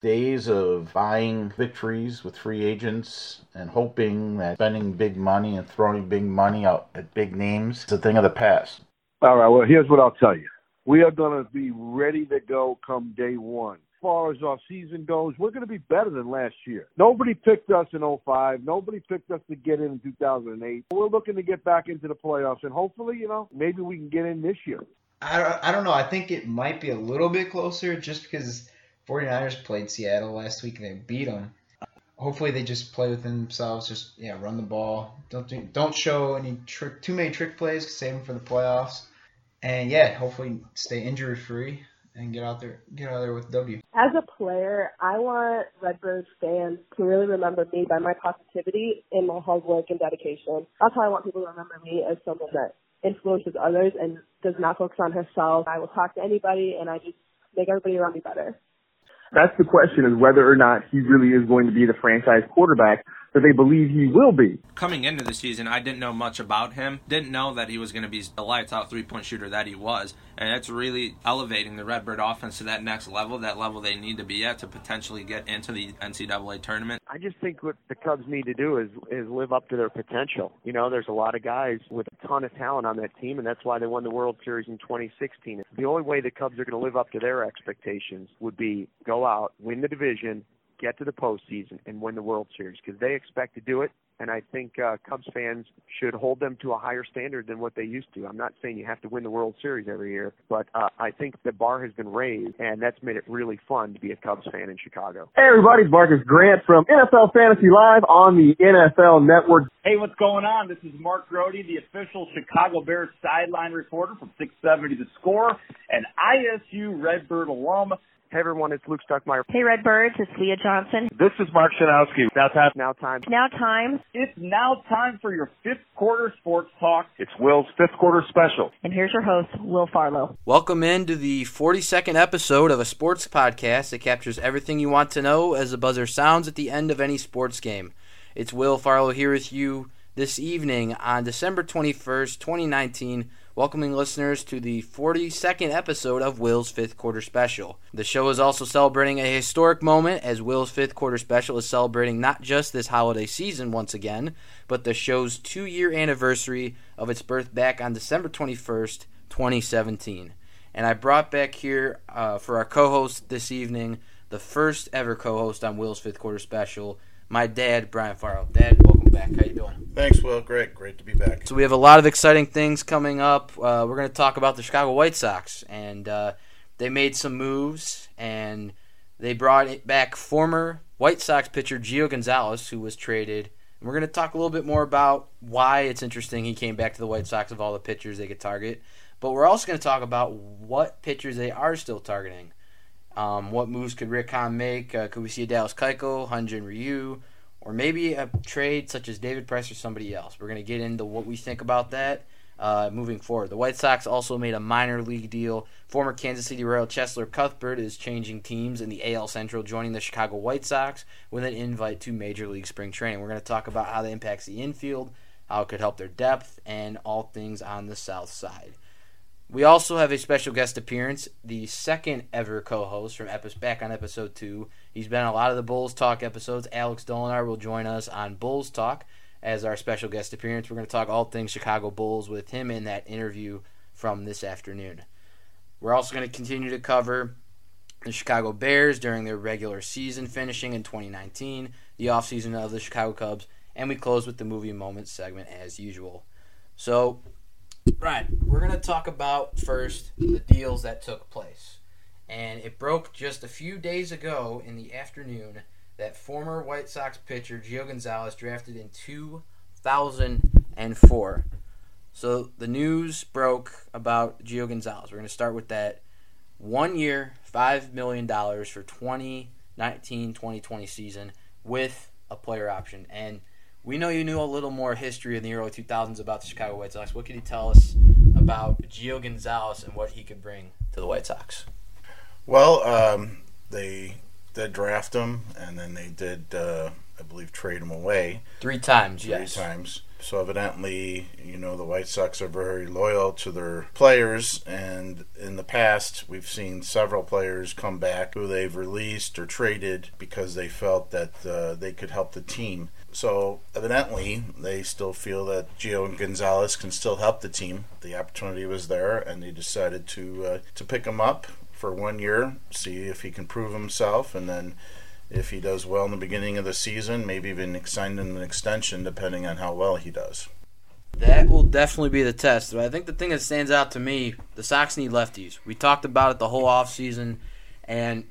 days of buying victories with free agents and hoping that spending big money and throwing big money out at big names is a thing of the past. All right, well, here's what I'll tell you. We are going to be ready to go come day one. As far as our season goes, we're going to be better than last year. Nobody picked us in 05. Nobody picked us to get in in 2008. We're looking to get back into the playoffs, and hopefully, you know, maybe we can get in this year. I, I don't know. I think it might be a little bit closer just because 49ers played Seattle last week and they beat them. Hopefully they just play within themselves. Just yeah, run the ball. Don't do, don't show any trick too many trick plays. Save them for the playoffs. And yeah, hopefully stay injury free and get out there get out there with W. As a player, I want Redbirds fans to really remember me by my positivity and my hard work and dedication. That's how I want people to remember me as someone that influences others and does not focus on herself. I will talk to anybody and I just make everybody around me better. That's the question is whether or not he really is going to be the franchise quarterback that they believe he will be. Coming into the season, I didn't know much about him. Didn't know that he was going to be the lights out three point shooter that he was. And that's really elevating the Redbird offense to that next level, that level they need to be at to potentially get into the NCAA tournament. I just think what the Cubs need to do is is live up to their potential. You know, there's a lot of guys with a ton of talent on that team, and that's why they won the World Series in 2016. The only way the Cubs are going to live up to their expectations would be go out, win the division, get to the postseason and win the World Series because they expect to do it. And I think uh, Cubs fans should hold them to a higher standard than what they used to. I'm not saying you have to win the World Series every year, but uh, I think the bar has been raised, and that's made it really fun to be a Cubs fan in Chicago. Hey, everybody, it's Marcas Grant from NFL Fantasy Live on the NFL Network. Hey, what's going on? This is Mark Grote, the official Chicago Bears sideline reporter from 670 The Score, an ISU Redbird alum. Hey everyone, it's Luke Stuckmeyer. Hey Redbirds, it's Leah Johnson. This is Mark Schanowski. Now time. Now time. Now time. It's now time for your fifth quarter sports talk. It's Will's fifth quarter special. And here's your host, Will Farlow. Welcome into the 42nd episode of a sports podcast that captures everything you want to know as the buzzer sounds at the end of any sports game. It's Will Farlow here with you this evening on December 21st, 2019 welcoming listeners to the 42nd episode of Will's Fifth Quarter Special. The show is also celebrating a historic moment as Will's Fifth Quarter Special is celebrating not just this holiday season once again, but the show's two year anniversary of its birth back on December 21st, 2017. And I brought back here uh, for our co host this evening, the first ever co host on Will's Fifth Quarter Special, my dad, Brian Farrell. Dad, welcome back. How you doing? Thanks, Will. Great, great to be back. So we have a lot of exciting things coming up. Uh, we're going to talk about the Chicago White Sox, and uh, they made some moves, and they brought back former White Sox pitcher Gio Gonzalez, who was traded. And we're going to talk a little bit more about why it's interesting he came back to the White Sox of all the pitchers they could target. But we're also going to talk about what pitchers they are still targeting. Um, what moves could Rick Hahn make? Uh, could we see a Dallas Keuchel, Hyun-Jin Ryu, or maybe a trade such as David Price or somebody else? We're going to get into what we think about that uh, moving forward. The White Sox also made a minor league deal. Former Kansas City Royal Cheslor Cuthbert is changing teams in the AL Central, joining the Chicago White Sox with an invite to Major League Spring Training. We're going to talk about how that impacts the infield, how it could help their depth, and all things on the south side. We also have a special guest appearance, the second ever co-host from epi- back on episode two. He's been on a lot of the Bulls Talk episodes. Alex Dolinar will join us on Bulls Talk as our special guest appearance. We're going to talk all things Chicago Bulls with him in that interview from this afternoon. We're also going to continue to cover the Chicago Bears during their regular season finishing in 2019, the offseason of the Chicago Cubs, and we close with the movie moments segment as usual. So, Right. We're going to talk about first the deals that took place. And it broke just a few days ago in the afternoon that former White Sox pitcher Gio Gonzalez drafted in 2004. So the news broke about Gio Gonzalez. We're going to start with that. One year, $5 million for 2019 2020 season with a player option. And we know you knew a little more history in the early 2000s about the Chicago White Sox. What can you tell us about Gio Gonzalez and what he could bring to the White Sox? Well, um, they did draft him, and then they did uh, I believe, trade him away Three times, three yes. times. So evidently, you know, the White Sox are very loyal to their players, and in the past, we've seen several players come back who they've released or traded because they felt that uh, they could help the team. So evidently, they still feel that Gio and Gonzalez can still help the team. The opportunity was there, and they decided to uh, to pick him up for one year, see if he can prove himself, and then if he does well in the beginning of the season, maybe even sign him an extension depending on how well he does. That will definitely be the test. But I think the thing that stands out to me, the Sox need lefties. We talked about it the whole offseason, and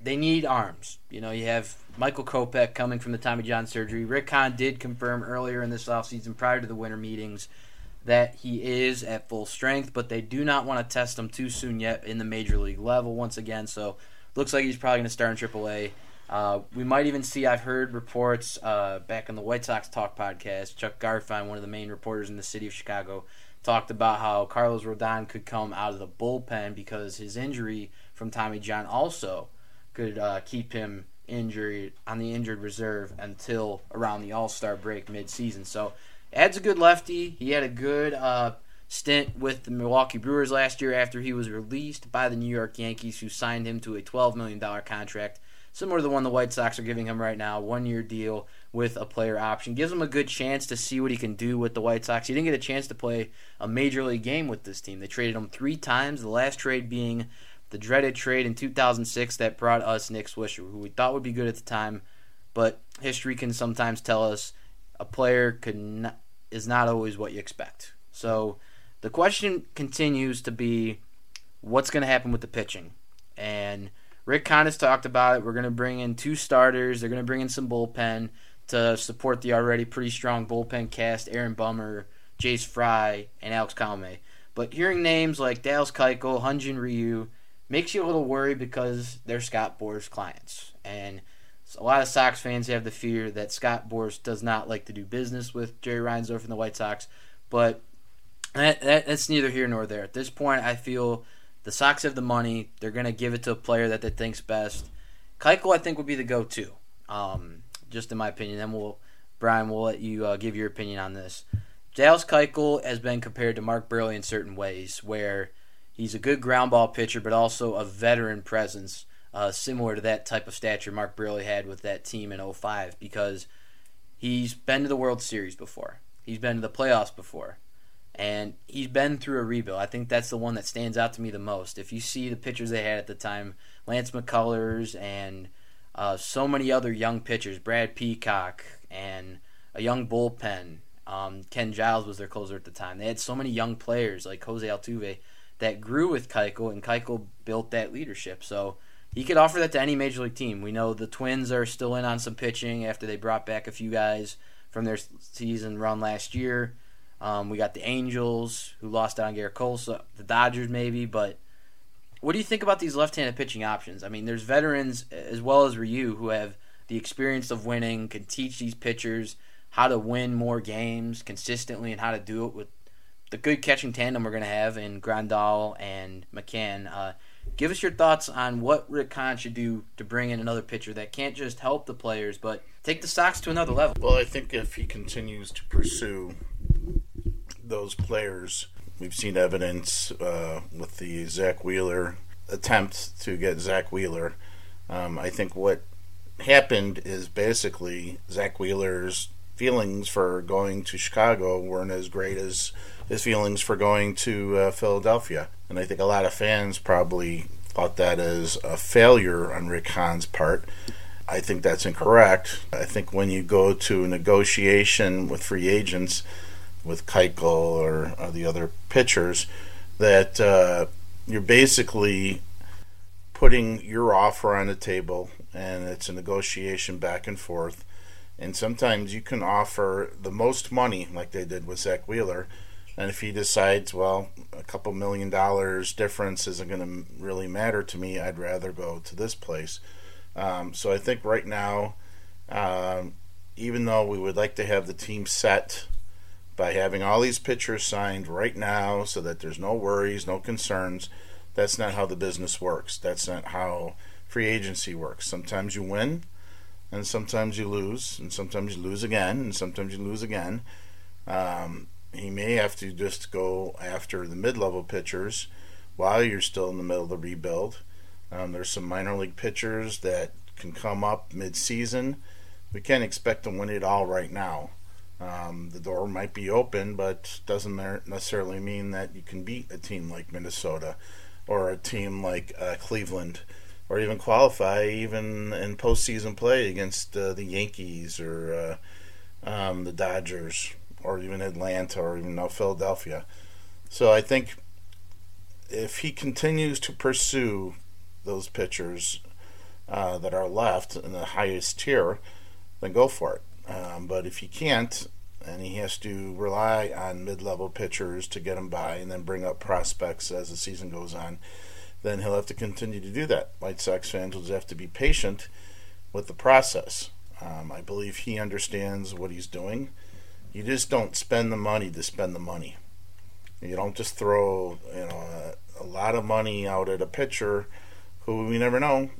they need arms. You know, you have Michael Kopech coming from the Tommy John surgery. Rick Hahn did confirm earlier in this offseason, prior to the winter meetings, that he is at full strength, but they do not want to test him too soon yet in the major league level once again. So looks like he's probably going to start in AAA. Uh, we might even see. I've heard reports uh, back on the White Sox Talk podcast. Chuck Garfien, one of the main reporters in the city of Chicago, talked about how Carlos Rodon could come out of the bullpen because his injury from Tommy John also could uh, keep him injured on the injured reserve until around the All Star break mid-season. So Ed's a good lefty. He had a good uh, stint with the Milwaukee Brewers last year after he was released by the New York Yankees, who signed him to a $12 million contract similar to the one the White Sox are giving him right now, one year deal with a player option. Gives him a good chance to see what he can do with the White Sox. He didn't get a chance to play a major league game with this team. They traded him three times, the last trade being the dreaded trade in 2006 that brought us Nick Swisher, who we thought would be good at the time, but history can sometimes tell us a player could not, is not always what you expect. So the question continues to be what's going to happen with the pitching? And Rick has talked about it. We're going to bring in two starters. They're going to bring in some bullpen to support the already pretty strong bullpen cast Aaron Bummer, Jace Fry, and Alex Colome. But hearing names like Dallas Keuchel, Hyunjin Ryu makes you a little worried because they're Scott Boras clients. And a lot of Sox fans have the fear that Scott Boras does not like to do business with Jerry Reinsdorf and the White Sox. But that, that, that's neither here nor there. At this point, I feel the Sox have the money. They're going to give it to a player that they think's best. Keuchel, I think, would be the go-to, um, just in my opinion. Then we'll, Brian, we'll let you uh, give your opinion on this. Dallas Keuchel has been compared to Mark Buehrle in certain ways, where he's a good ground ball pitcher, but also a veteran presence, uh, similar to that type of stature Mark Buehrle had with that team in 05, because he's been to the World Series before. He's been to the playoffs before and he's been through a rebuild. I think that's the one that stands out to me the most. If you see the pitchers they had at the time, Lance McCullers and uh, so many other young pitchers, Brad Peacock and a young bullpen. Um, Ken Giles was their closer at the time. They had so many young players like Jose Altuve that grew with Keuchel, and Keuchel built that leadership. So he could offer that to any major league team. We know the Twins are still in on some pitching after they brought back a few guys from their season run last year. Um, we got the Angels who lost on Gerrit Cole, so the Dodgers maybe. But what do you think about these left-handed pitching options? I mean, there's veterans as well as Ryu who have the experience of winning, can teach these pitchers how to win more games consistently and how to do it with the good catching tandem we're going to have in Grandal and McCann. Uh, give us your thoughts on what Rick Hahn should do to bring in another pitcher that can't just help the players, but take the Sox to another level. Well, I think if he continues to pursue those players. We've seen evidence uh, with the Zack Wheeler attempt to get Zack Wheeler. Um, I think what happened is basically Zack Wheeler's feelings for going to Chicago weren't as great as his feelings for going to uh, Philadelphia. And I think a lot of fans probably thought that as a failure on Rick Hahn's part. I think that's incorrect. I think when you go to a negotiation with free agents, with Keuchel or, or the other pitchers that uh, you're basically putting your offer on the table and it's a negotiation back and forth. And sometimes you can offer the most money, like they did with Zack Wheeler. And if he decides, well, a couple million dollars difference isn't going to really matter to me, I'd rather go to this place. Um, so I think right now, um, even though we would like to have the team set by having all these pitchers signed right now so that there's no worries, no concerns. That's not how the business works. That's not how free agency works. Sometimes you win, and sometimes you lose, and sometimes you lose again, and sometimes you lose again. Um, he may have to just go after the mid-level pitchers while you're still in the middle of the rebuild. Um, there's some minor league pitchers that can come up mid-season. We can't expect to win it all right now. Um, the door might be open, but doesn't necessarily mean that you can beat a team like Minnesota or a team like uh, Cleveland or even qualify even in postseason play against uh, the Yankees or uh, um, the Dodgers or even Atlanta or even now Philadelphia. So I think if he continues to pursue those pitchers uh, that are left in the highest tier, then go for it. Um, but if he can't, and he has to rely on mid-level pitchers to get him by, and then bring up prospects as the season goes on, then he'll have to continue to do that. White Sox fans will just have to be patient with the process. Um, I believe he understands what he's doing. You just don't spend the money to spend the money. You don't just throw you know a, a lot of money out at a pitcher who we never know.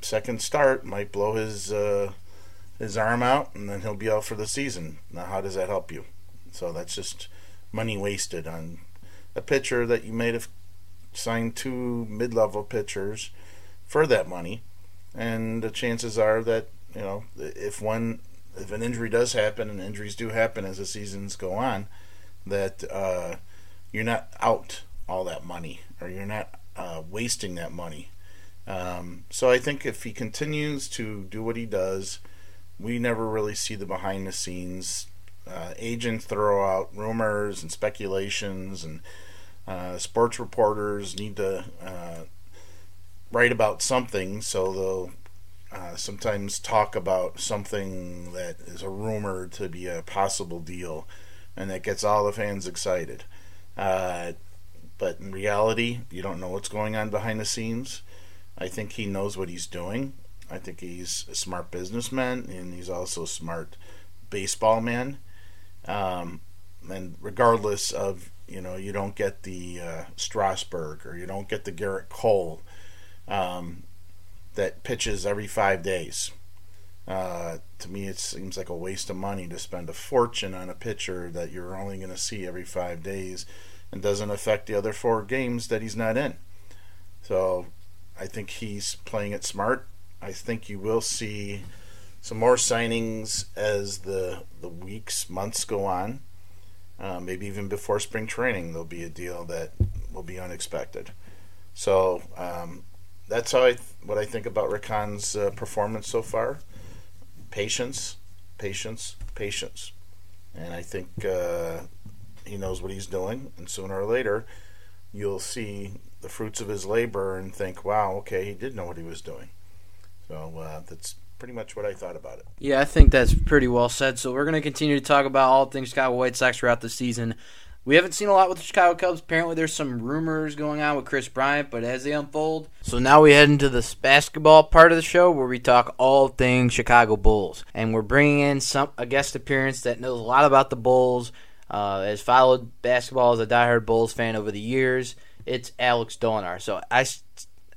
Second start might blow his uh, his arm out, and then he'll be out for the season. Now, how does that help you? So that's just money wasted on a pitcher that you may have signed two mid-level pitchers for that money, and the chances are that you know if one if an injury does happen, and injuries do happen as the seasons go on, that uh, you're not out all that money, or you're not uh, wasting that money. Um, so I think if he continues to do what he does, we never really see the behind the scenes. Uh, agents throw out rumors and speculations and uh, sports reporters need to uh, write about something, so they'll uh, sometimes talk about something that is a rumor to be a possible deal, and that gets all the fans excited. Uh, but in reality, you don't know what's going on behind the scenes. I think he knows what he's doing. I think he's a smart businessman, and he's also a smart baseball man. Um, and regardless of you know, you don't get the uh, Strasburg or you don't get the Gerrit Cole um, that pitches every five days. Uh, to me, it seems like a waste of money to spend a fortune on a pitcher that you're only going to see every five days and doesn't affect the other four games that he's not in. So I think he's playing it smart. I think you will see some more signings as the the weeks, months go on. Uh, maybe even before spring training, there'll be a deal that will be unexpected. So um, that's how I what I think about Rick Hahn's uh, performance so far. Patience, patience, patience, and I think uh, he knows what he's doing. And sooner or later, you'll see the fruits of his labor and think, "Wow, okay, he did know what he was doing." So uh, that's pretty much what I thought about it. Yeah, I think that's pretty well said. So we're going to continue to talk about all things Chicago White Sox throughout the season. We haven't seen a lot with the Chicago Cubs. Apparently, there's some rumors going on with Kris Bryant, but as they unfold. So now we head into the basketball part of the show where we talk all things Chicago Bulls, and we're bringing in some a guest appearance that knows a lot about the Bulls, uh, has followed basketball as a diehard Bulls fan over the years. It's Alex Dolinar. So I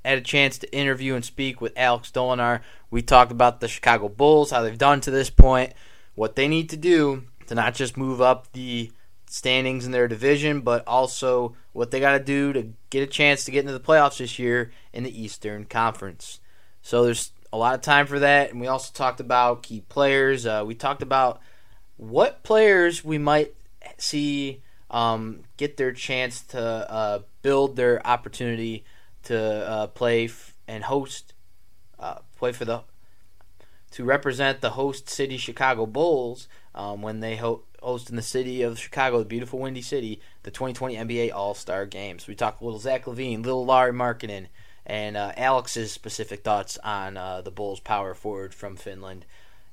had a chance to interview and speak with Alex Dolinar. We talked about the Chicago Bulls, how they've done to this point, what they need to do to not just move up the standings in their division, but also what they got to do to get a chance to get into the playoffs this year in the Eastern Conference. So there's a lot of time for that, and we also talked about key players. Uh, we talked about what players we might see um, get their chance to uh, build their opportunity to uh, play f- and host, uh, play for the to represent the host city Chicago Bulls um, when they ho- host in the city of Chicago, the beautiful Windy City, the 2020 NBA All Star Games. We talked a little Zach LaVine, little Larry Markkanen, and uh, Alex's specific thoughts on uh, the Bulls' power forward from Finland.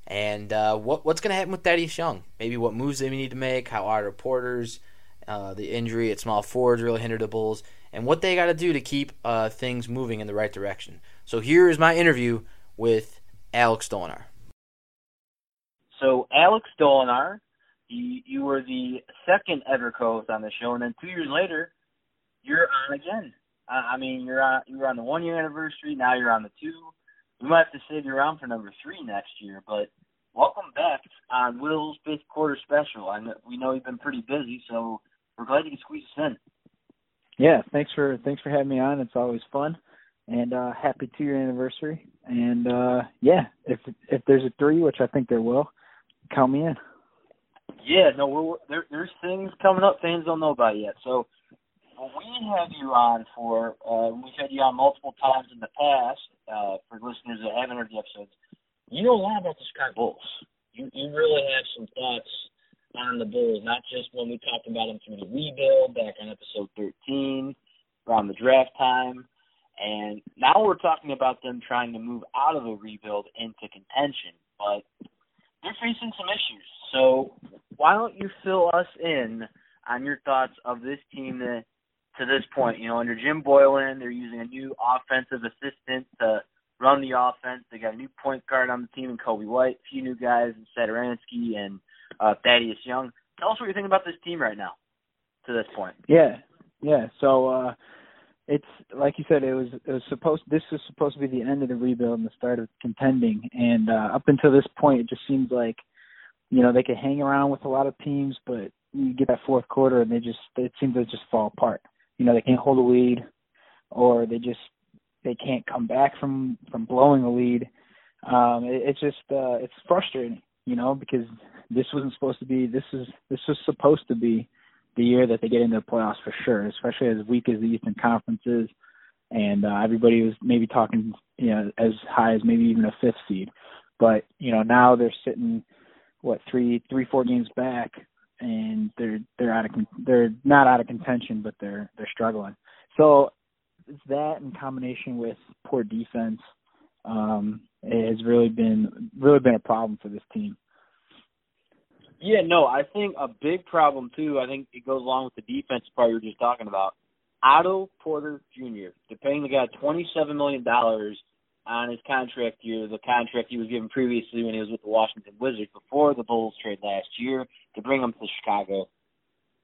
And uh, what what's going to happen with Thaddeus Young? Maybe what moves they need to make, how our reporters, uh, the injury at small forwards really hindered the Bulls and what they got to do to keep uh, things moving in the right direction. So here is my interview with Alex Dolinar. So Alex Dolinar, you, you were the second ever co-host on the show, and then two years later, you're on again. I, I mean, you're on you were on the one year anniversary. Now you're on the two. we might have to save you around for number three next year. But welcome back on Will's fifth quarter special. I know, we know you've been pretty busy, so we're glad you could squeeze us in. Yeah, thanks for thanks for having me on. It's always fun, and uh, happy two year anniversary. And uh, yeah, if if there's a three, which I think there will, count me in. Yeah, no, we're, there, there's things coming up fans don't know about yet. So we have you on for, uh, we've had you on multiple times in the past. Uh, for listeners that haven't heard the episodes, you know a lot about the Chicago Bulls. You you really have some thoughts on the Bulls, not just when we talked about them through the rebuild back on episode 13, around the draft time, and now we're talking about them trying to move out of a rebuild into contention. But they're facing some issues. So why don't you fill us in on your thoughts of this team that, to this point? You know, under Jim Boylen, they're using a new offensive assistant to run the offense. They got a new point guard on the team in Coby White, a few new guys in Satoransky and uh, Thaddeus Young. Tell us what you think about this team right now to this point. Yeah, yeah. So uh, it's like you said, it was it was supposed. This was supposed to be the end of the rebuild and the start of contending. And uh, up until this point, it just seems like you know they could hang around with a lot of teams, but you get that fourth quarter and they just it seems to just fall apart. You know they can't hold a lead, or they just they can't come back from from blowing a lead. Um, it, it's just uh, it's frustrating, you know, because this wasn't supposed to be. This is this was supposed to be the year that they get into the playoffs for sure, especially as weak as the Eastern Conference is, and uh, everybody was maybe talking, you know, as high as maybe even a fifth seed. But you know now they're sitting what three three four games back, and they're they're out of they're not out of contention, but they're they're struggling. So it's that in combination with poor defense um, has really been really been a problem for this team. Yeah, no, I think a big problem too. I think it goes along with the defense part you were just talking about. Otto Porter Jr. They're paying the guy twenty-seven million dollars on his contract year, the contract he was given previously when he was with the Washington Wizards before the Bulls trade last year to bring him to Chicago.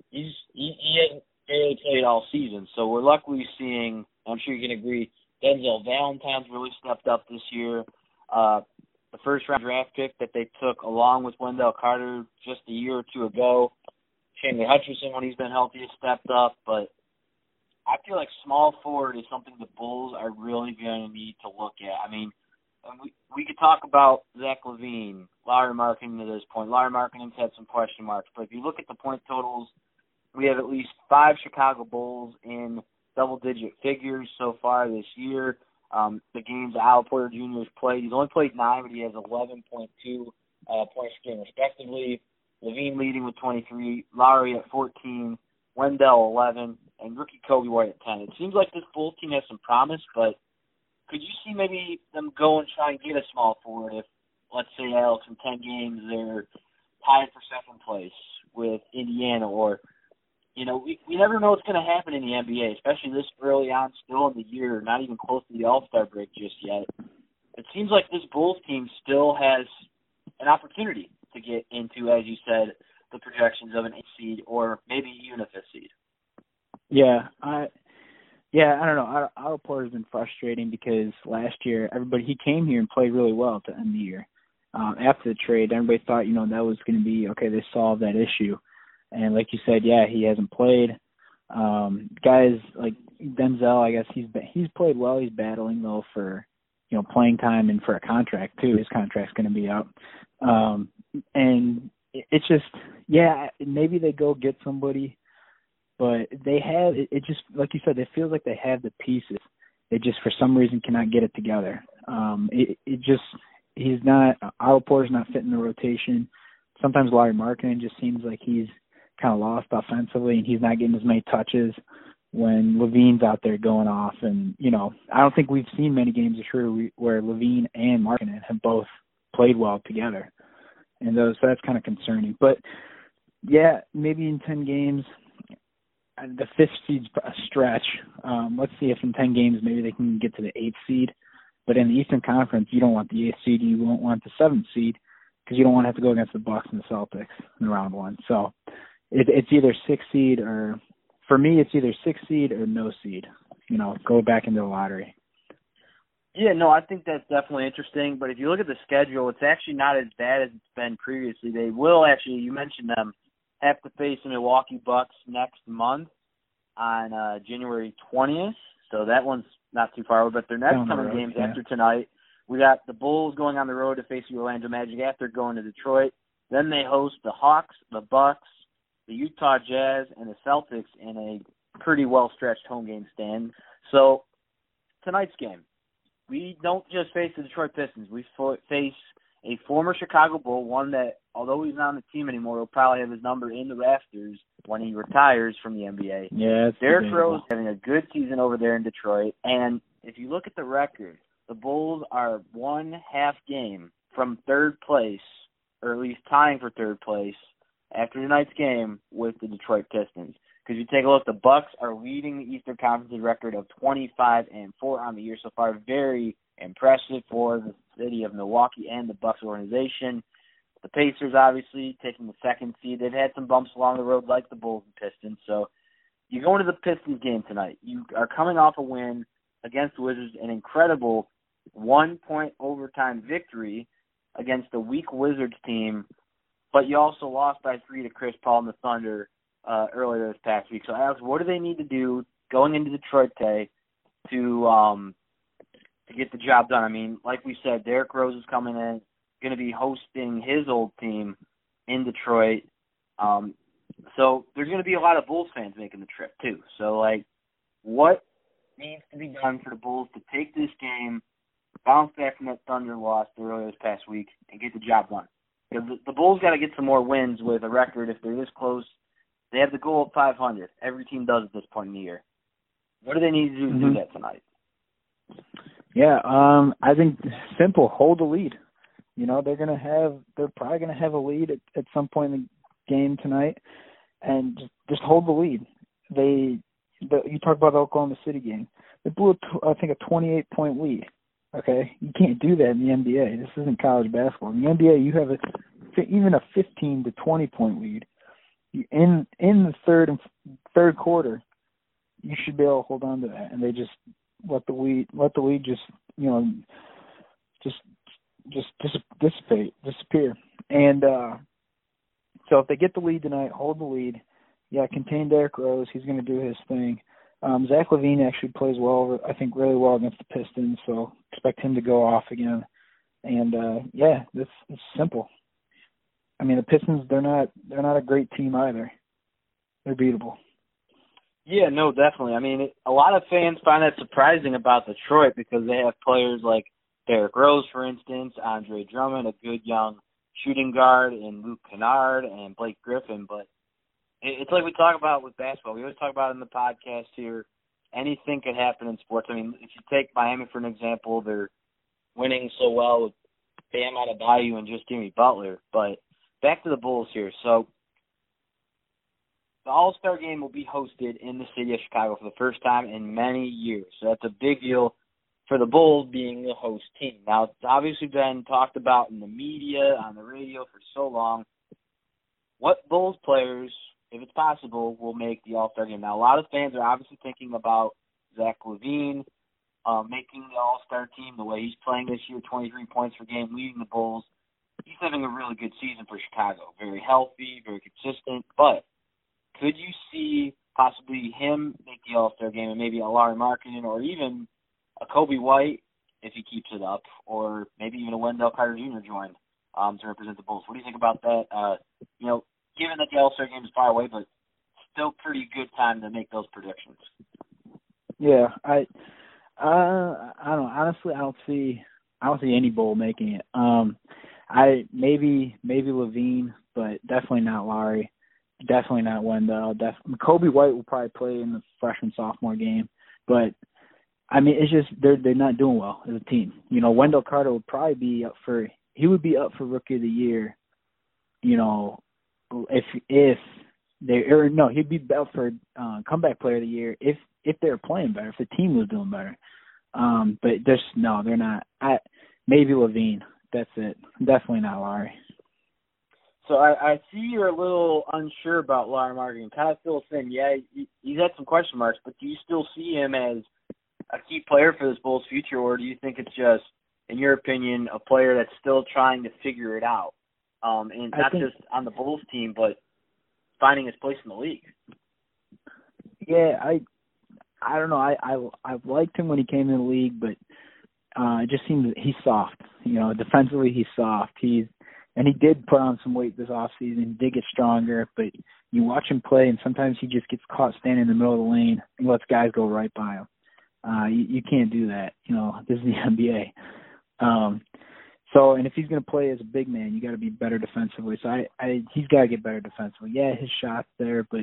He's he, he hasn't barely played all season, so we're luckily seeing. I'm sure you can agree. Denzel Valentine's really stepped up this year. Uh, the first round draft pick that they took along with Wendell Carter just a year or two ago. Stanley Hutchinson, when he's been healthy, has stepped up, but I feel like small forward is something the Bulls are really going to need to look at. I mean, we we could talk about Zach LaVine, Lauri Markkanen to this point. Lauri Markkanen's had some question marks, but if you look at the point totals, we have at least five Chicago Bulls in double-digit figures so far this year. Um, the games Otto Porter Jr. has played, he's only played nine, but he has 11.2 uh, points per game respectively. LaVine leading with 23, Lauri at 14, Wendell 11, and rookie Coby White at 10. It seems like this Bulls team has some promise, but could you see maybe them go and try and get a small forward if, let's say, Alex, in 10 games they're tied for second place with Indiana or – you know, we, we never know what's going to happen in the NBA, especially this early on, still in the year, not even close to the All Star break just yet. It seems like this Bulls team still has an opportunity to get into, as you said, the projections of an eight seed or maybe even a fifth seed. Yeah, I yeah, I don't know. Otto Porter's been frustrating because last year everybody he came here and played really well to end the year. Um, after the trade, everybody thought you know that was going to be okay. They solved that issue and like you said, yeah, he hasn't played. Um, guys like Denzel, I guess he's he's played well. He's battling though for you know playing time and for a contract too. His contract's going to be up. um, and it's just yeah, maybe they go get somebody, but they have it, just like you said, it feels like they have the pieces. They just for some reason cannot get it together. Um, it it just he's not Otto Porter's not fitting the rotation. Sometimes Lauri Markkanen just seems like he's kind of lost offensively, and he's not getting as many touches when LaVine's out there going off. And you know, I don't think we've seen many games this year where LaVine and Markkanen have both played well together, and those so that's kind of concerning. But yeah, maybe in ten games, the fifth seed's a stretch. Um, let's see if in ten games maybe they can get to the eighth seed. But in the Eastern Conference, you don't want the eighth seed. You won't want the seventh seed because you don't want to have to go against the Bucks and the Celtics in round one. So it, it's either six seed or for me it's either six seed or no seed. You know, go back into the lottery. Yeah, no, I think that's definitely interesting. But if you look at the schedule, it's actually not as bad as it's been previously. They will actually, you mentioned them, have to face the Milwaukee Bucks next month on uh, January 20th. So that one's not too far away. But their next coming road, games yeah. after tonight, we got the Bulls going on the road to face the Orlando Magic after going to Detroit. Then they host the Hawks, the Bucks, the Utah Jazz, and the Celtics in a pretty well stretched home game stand. So tonight's game, we don't just face the Detroit Pistons. We fo- face a former Chicago Bull, one that, although he's not on the team anymore, he'll probably have his number in the rafters when he retires from the NBA. Yeah, Derrick. Rose having a good season over there in Detroit, and if you look at the record, the Bulls are one half game from third place, or at least tying for third place after tonight's game with the Detroit Pistons. Because you take a look, the Bucks are leading the Eastern Conference record of 25 and four on the year so far. Very impressive for the city of Milwaukee and the Bucks organization. The Pacers, obviously, taking the second seed. They've had some bumps along the road, like the Bulls and Pistons. So you go into the Pistons game tonight. You are coming off a win against the Wizards, an incredible one-point overtime victory against a weak Wizards team, but you also lost by three to Chris Paul and the Thunder uh, earlier this past week. So, Alex, what do they need to do going into Detroit today to um, to get the job done? I mean, like we said, Derrick Rose is coming in, going to be hosting his old team in Detroit. Um, so there's going to be a lot of Bulls fans making the trip too. So, like, what needs to be done for the Bulls to take this game, bounce back from that Thunder loss earlier this past week, and get the job done? Because the, the Bulls got to get some more wins with a record if they're this close. They have the goal of 500. Every team does at this point in the year. What do they need to do to do that tonight? Yeah, um, I think simple, hold the lead. You know, they're gonna have they're probably gonna have a lead at, at some point in the game tonight, and just, just hold the lead. They, the, you talk about the Oklahoma City game. They blew, a I think, a 28 point lead. Okay, you can't do that in the NBA. This isn't college basketball. In the NBA, you have a even a 15 to 20 point lead. In in the third and third quarter, you should be able to hold on to that, and they just let the lead let the lead just you know just just dis- dissipate disappear and uh so if they get the lead tonight hold the lead yeah contain Derrick Rose he's going to do his thing um Zach LaVine actually plays well I think really well against the Pistons so expect him to go off again and uh yeah this it's simple I mean the Pistons they're not they're not a great team either they're beatable Yeah, no, definitely. I mean, a lot of fans find that surprising about Detroit because they have players like Derrick Rose, for instance, Andre Drummond, a good young shooting guard, and Luke Kennard and Blake Griffin. But it's like we talk about with basketball. We always talk about in the podcast here. Anything could happen in sports. I mean, if you take Miami for an example, they're winning so well with Bam Adebayo and just Jimmy Butler. But back to the Bulls here. So the All Star game will be hosted in the city of Chicago for the first time in many years. So that's a big deal for the Bulls being the host team. Now, it's obviously been talked about in the media, on the radio for so long. What Bulls players, if it's possible, will make the All Star game? Now, a lot of fans are obviously thinking about Zach LaVine um, making the All Star team the way he's playing this year 23 points per game, leading the Bulls. He's having a really good season for Chicago. Very healthy, very consistent, but could you see possibly him make the All Star game and maybe a Larry Markkanen or even a Coby White if he keeps it up, or maybe even a Wendell Carter Jr. join um, to represent the Bulls? What do you think about that? Uh, you know, given that the All Star game is far away, but still pretty good time to make those predictions. Yeah, I, uh, I don't honestly. I don't see. I don't see any bowl making it. Um, I maybe maybe LaVine, but definitely not Larry. Definitely not Wendell. Def- Coby White will probably play in the freshman sophomore game, but I mean it's just they're they're not doing well as a team. You know, Wendell Carter would probably be up for he would be up for rookie of the year. You know, if if they or no, he'd be for uh, comeback player of the year if if they were playing better, if the team was doing better. Um, but there's no, they're not. I maybe LaVine. That's it. Definitely not Larry. So I, I see you're a little unsure about Larry Markkanen. Kind of still saying, yeah, he, he's had some question marks, but do you still see him as a key player for this Bulls future, or do you think it's just, in your opinion, a player that's still trying to figure it out, um, and I not think- just on the Bulls team, but finding his place in the league? Yeah, I I don't know. I I I liked him when he came in the league, but uh it just seems he's soft. You know, defensively he's soft. He's and he did put on some weight this off season, did get stronger, but you watch him play and sometimes he just gets caught standing in the middle of the lane and lets guys go right by him. Uh you, you can't do that. You know, this is the NBA. Um so and if he's gonna play as a big man, you gotta be better defensively. So I, I he's gotta get better defensively. Yeah, his shot's there, but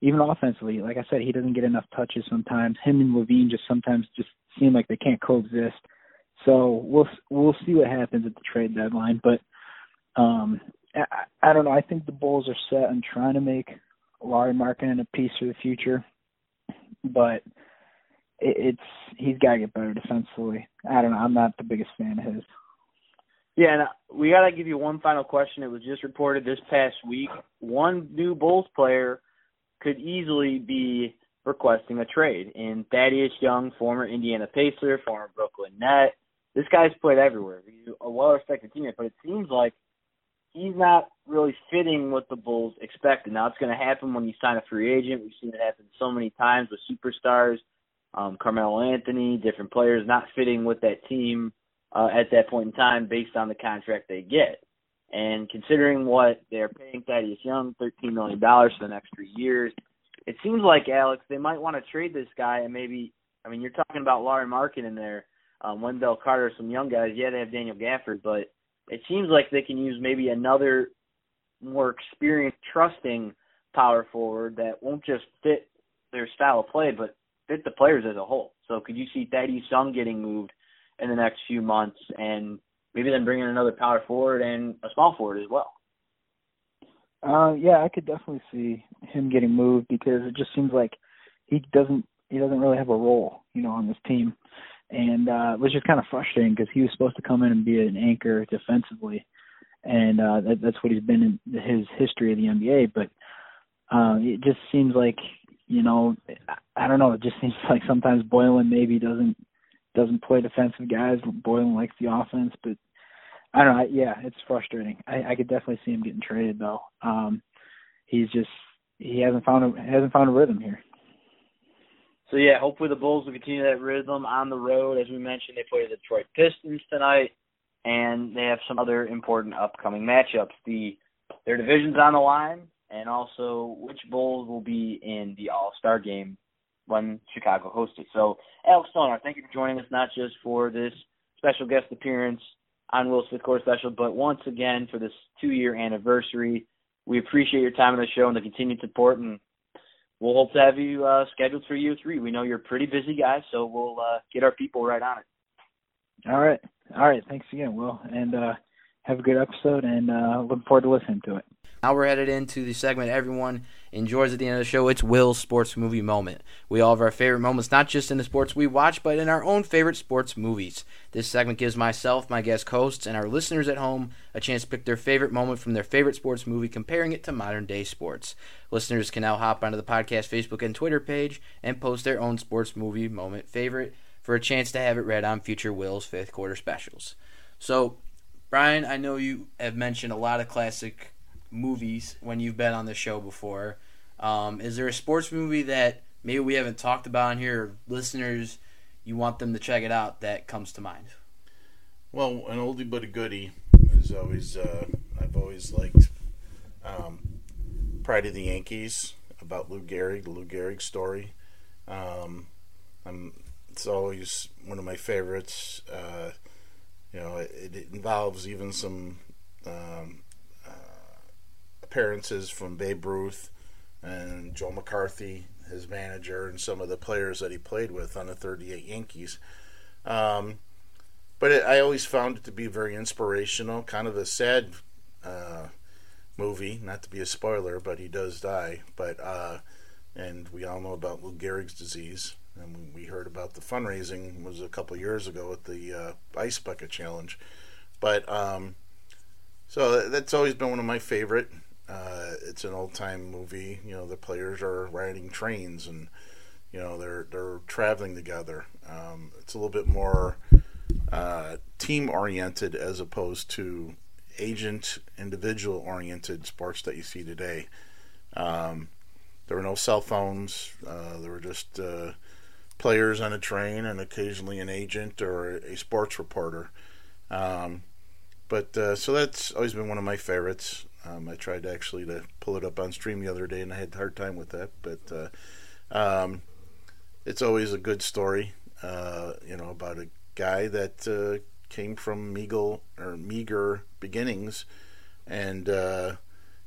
even offensively, like I said, he doesn't get enough touches sometimes. Him and LaVine just sometimes just seem like they can't coexist. So we'll we'll see what happens at the trade deadline. But um, I, I don't know. I think the Bulls are set on trying to make Laurie Markkanen a piece for the future, but it, it's he's got to get better defensively. I don't know. I'm not the biggest fan of his. Yeah, and uh, we got to give you one final question. It was just reported this past week. One new Bulls player could easily be requesting a trade. And Thaddeus Young, former Indiana Pacer, former Brooklyn Net. This guy's played everywhere. He's a well-respected teammate, but it seems like he's not really fitting what the Bulls expected. Now, it's going to happen when you sign a free agent. We've seen it happen so many times with superstars, um, Carmelo Anthony, different players not fitting with that team uh, at that point in time based on the contract they get. And considering what they're paying Thaddeus Young, $13 million for the next three years, it seems like, Alex, they might want to trade this guy and maybe, I mean, you're talking about Laurie Markin in there, um, Wendell Carter, some young guys. Yeah, they have Daniel Gafford, but it seems like they can use maybe another more experienced, trusting power forward that won't just fit their style of play, but fit the players as a whole. So could you see Thaddeus Young getting moved in the next few months and maybe then bring in another power forward and a small forward as well? Uh, yeah, I could definitely see him getting moved because it just seems like he doesn't he doesn't really have a role, you know, on this team, and uh, which is kind of frustrating because he was supposed to come in and be an anchor defensively, and uh, that, that's what he's been in his history of the NBA. But uh, it just seems like you know, I don't know. It just seems like sometimes Boylen maybe doesn't doesn't play defensive guys. Boylen likes the offense, but I don't know. Yeah, it's frustrating. I, I could definitely see him getting traded though. Um, he's just he hasn't found a hasn't found a rhythm here. So yeah, hopefully the Bulls will continue that rhythm on the road. As we mentioned, they play the Detroit Pistons tonight, and they have some other important upcoming matchups. The their division's on the line, and also which Bulls will be in the All Star game when Chicago hosts it. So Alex Stoner, thank you for joining us, not just for this special guest appearance on Will's Fifth Quarter Special, but once again for this two year anniversary. We appreciate your time on the show and the continued support, and we'll hope to have you uh, scheduled for year three. We know you're a pretty busy guy, so we'll uh, get our people right on it. All right, all right. Thanks again, Will, and uh, have a good episode, and uh, looking forward to listening to it. Now we're headed into the segment everyone enjoys at the end of the show. It's Will's Sports Movie Moment. We all have our favorite moments, not just in the sports we watch, but in our own favorite sports movies. This segment gives myself, my guest hosts, and our listeners at home a chance to pick their favorite moment from their favorite sports movie, comparing it to modern day sports. Listeners can now hop onto the podcast Facebook and Twitter page and post their own sports movie moment favorite for a chance to have it read on future Will's fifth quarter specials. So, Brian, I know you have mentioned a lot of classic movies when you've been on the show before. Um, is there a sports movie that maybe we haven't talked about on here, listeners, you want them to check it out that comes to mind? Well, an oldie but a goodie is always uh, I've always liked um, Pride of the Yankees about Lou Gehrig, the Lou Gehrig story. Um, it's always one of my favorites. Uh, you know, it, it, involves even some um, uh, appearances from Babe Ruth and Joe McCarthy, his manager, and some of the players that he played with on the 38 Yankees. Um, but it, I always found it to be very inspirational, kind of a sad uh, movie. Not to be a spoiler, but he does die. But uh, and we all know about Lou Gehrig's disease, and we heard about the fundraising was a couple years ago at the uh, Ice Bucket Challenge. But um, so that's always been one of my favorite. Uh, it's an old time movie. You know, the players are riding trains and You know, they're they're traveling together. Um, it's a little bit more uh, team oriented as opposed to agent individual oriented sports that you see today. Um, there were no cell phones. Uh, there were just uh, players on a train and occasionally an agent or a sports reporter. Um, but uh, so that's always been one of my favorites. Um, I tried actually to pull it up on stream the other day, and I had a hard time with that. But uh, um, it's always a good story, uh, you know, about a guy that uh, came from meager or meager beginnings, and uh,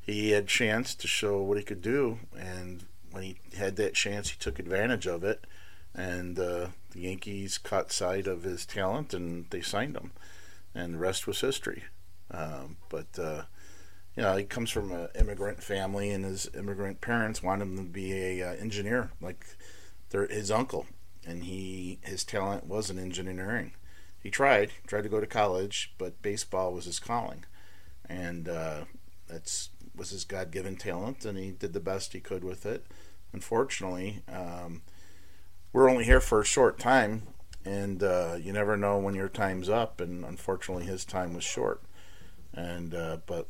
he had chance to show what he could do. And when he had that chance, he took advantage of it. And uh, the Yankees caught sight of his talent, and they signed him. And the rest was history. Um, but uh, you know, he comes from an immigrant family, and his immigrant parents wanted him to be a uh, engineer, like their, his uncle. And he his talent was in engineering. He tried tried to go to college, but baseball was his calling, and uh, that's was his God given talent, and he did the best he could with it. Unfortunately, um, we're only here for a short time, and uh, you never know when your time's up. And unfortunately, his time was short. And uh, but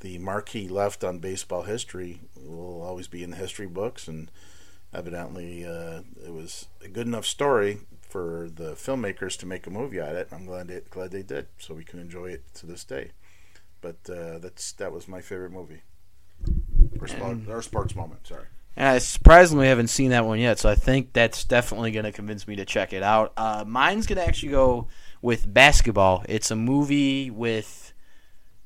the mark he left on baseball history will always be in the history books, and evidently, uh, it was a good enough story for the filmmakers to make a movie out of it. I'm glad they, glad they did, so we can enjoy it to this day. But uh, that's that was my favorite movie. Or, sport, or sports moment. Sorry. And I surprisingly haven't seen that one yet, so I think that's definitely going to convince me to check it out. Uh, mine's going to actually go with basketball. It's a movie with,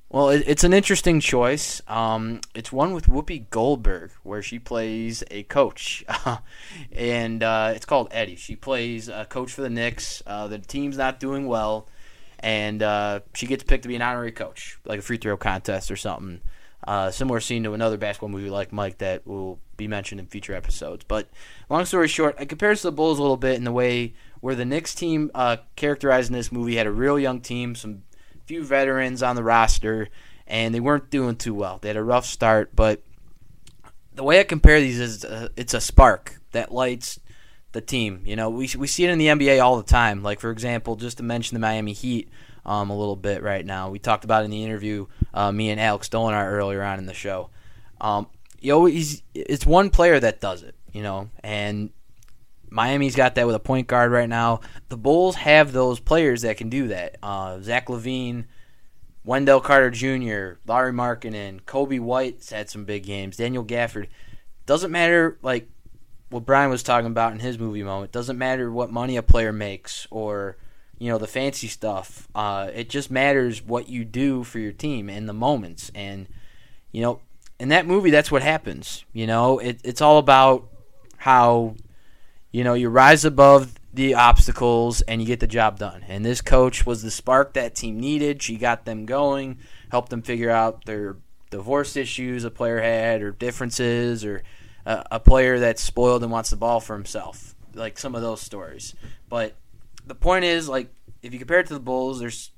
well, it, it's an interesting choice. Um, it's one with Whoopi Goldberg, where she plays a coach, and uh, it's called Eddie. She plays a coach for the Knicks. Uh, the team's not doing well, and uh, she gets picked to be an honorary coach, like a free throw contest or something. Uh, similar scene to another basketball movie like Mike that will be mentioned in future episodes. But long story short, I compare it compares to the Bulls a little bit in the way where the Knicks team uh, characterized in this movie had a real young team, some few veterans on the roster, and they weren't doing too well. They had a rough start, but the way I compare these is uh, it's a spark that lights the team. You know, we we see it in the NBA all the time. Like for example, just to mention the Miami Heat um, a little bit right now. We talked about in the interview uh, me and Alex Dolinar earlier on in the show. Um, you he's, it's one player that does it, you know, and Miami's got that with a point guard right now. The Bulls have those players that can do that. Uh, Zach LaVine. Wendell Carter Jr., Larry Markkanen, Coby White's had some big games. Daniel Gafford. Doesn't matter like what Brian was talking about in his movie moment. Doesn't matter what money a player makes or you know the fancy stuff. Uh, it just matters what you do for your team in the moments, and you know, in that movie, that's what happens. You know, it, it's all about how you know you rise above the obstacles and you get the job done. And this coach was the spark that team needed. She got them going, helped them figure out their divorce issues a player had, or differences, or a player that's spoiled and wants the ball for himself. Like some of those stories, but the point is, like, if you compare it to the Bulls, there's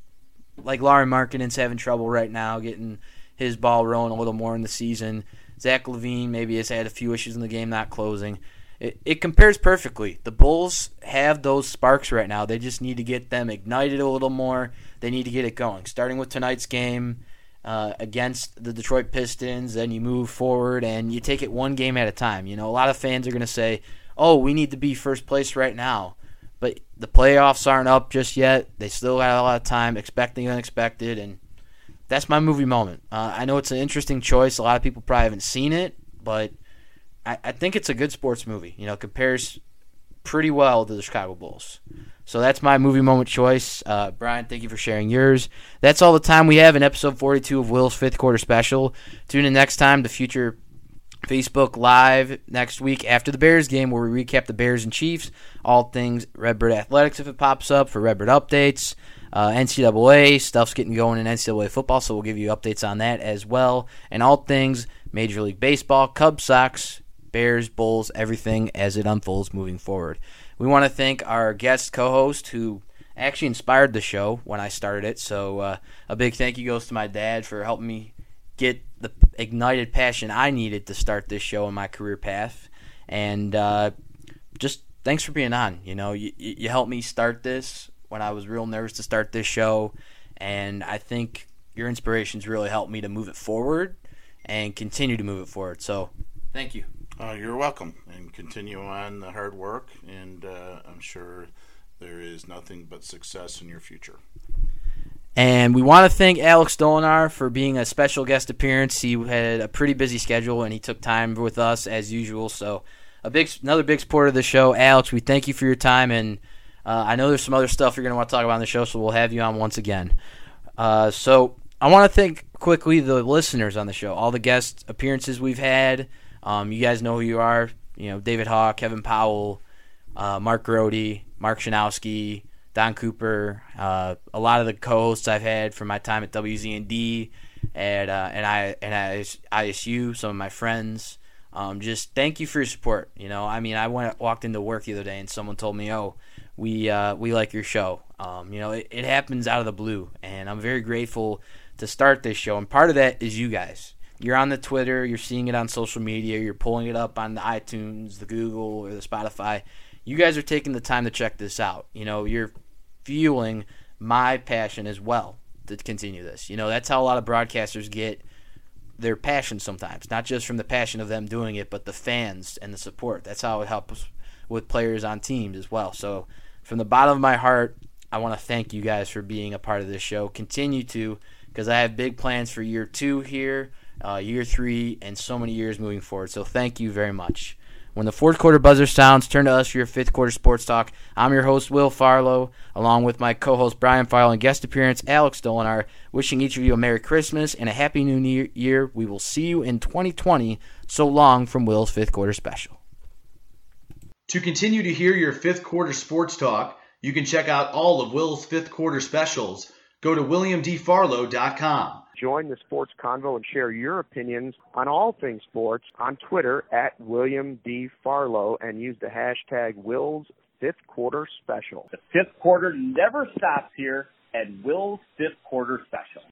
like Larry Markkanen's having trouble right now getting his ball rolling a little more in the season. Zach LaVine maybe has had a few issues in the game not closing. It, it compares perfectly. The Bulls have those sparks right now. They just need to get them ignited a little more. They need to get it going. Starting with tonight's game uh, against the Detroit Pistons, then you move forward and you take it one game at a time. You know, a lot of fans are going to say, "Oh, we need to be first place right now." But the playoffs aren't up just yet. They still got a lot of time, expecting unexpected, and that's my movie moment. Uh, I know it's an interesting choice. A lot of people probably haven't seen it, but I, I think it's a good sports movie. You know, compares pretty well to the Chicago Bulls. So that's my movie moment choice. Uh, Brian, thank you for sharing yours. That's all the time we have in episode 42 of Will's fifth quarter special. Tune in next time to future Facebook Live next week after the Bears game, where we recap the Bears and Chiefs, all things Redbird Athletics if it pops up for Redbird updates. Uh, NCAA stuff's getting going in NCAA football, so we'll give you updates on that as well. And all things Major League Baseball, Cubs, Sox, Bears, Bulls, everything as it unfolds moving forward. We want to thank our guest co host who actually inspired the show when I started it. So uh, a big thank you goes to my dad for helping me get the ignited passion I needed to start this show on my career path. And uh, just thanks for being on. You know, you you helped me start this when I was real nervous to start this show, and I think your inspirations really helped me to move it forward and continue to move it forward. So, thank you. Uh, you're welcome, and continue on the hard work. And uh, I'm sure there is nothing but success in your future. And we want to thank Alex Dolinar for being a special guest appearance. He had a pretty busy schedule, and he took time with us as usual. So, a big, another big supporter of the show, Alex. We thank you for your time, and uh, I know there's some other stuff you're going to want to talk about on the show, so we'll have you on once again. Uh, so, I want to thank quickly the listeners on the show, all the guest appearances we've had. Um, you guys know who you are. You know, David Haugh, Kevin Powell, uh, Mark Grote, Mark Schanowski, Don Cooper, uh, a lot of the co-hosts I've had from my time at WZND and uh, and I and I, ISU, some of my friends. Um, just thank you for your support. You know, I mean, I went walked into work the other day and someone told me, "Oh, we uh, we like your show." Um, you know, it, it happens out of the blue, and I'm very grateful to start this show. And part of that is you guys. You're on the Twitter, you're seeing it on social media, you're pulling it up on the iTunes, the Google, or the Spotify. You guys are taking the time to check this out. You know, you're fueling my passion as well to continue this. You know, that's how a lot of broadcasters get their passion sometimes, not just from the passion of them doing it, but the fans and the support. That's how it helps with players on teams as well. So, from the bottom of my heart, I want to thank you guys for being a part of this show. Continue to, because I have big plans for year two here, uh, year three, and so many years moving forward. So, thank you very much. When the fourth quarter buzzer sounds, turn to us for your fifth quarter sports talk. I'm your host, Will Farlow, along with my co host, Brian Farlow, and guest appearance, Alex Dolinar, wishing each of you a Merry Christmas and a Happy New Year. We will see you in 2020. So long from Will's fifth quarter special. To continue to hear your fifth quarter sports talk, you can check out all of Will's fifth quarter specials. Go to WilliamDFarlow.com. Join the sports convo and share your opinions on all things sports on Twitter at William D. Farlow and use the hashtag Will's Fifth Quarter Special. The fifth quarter never stops here at Will's Fifth Quarter Special.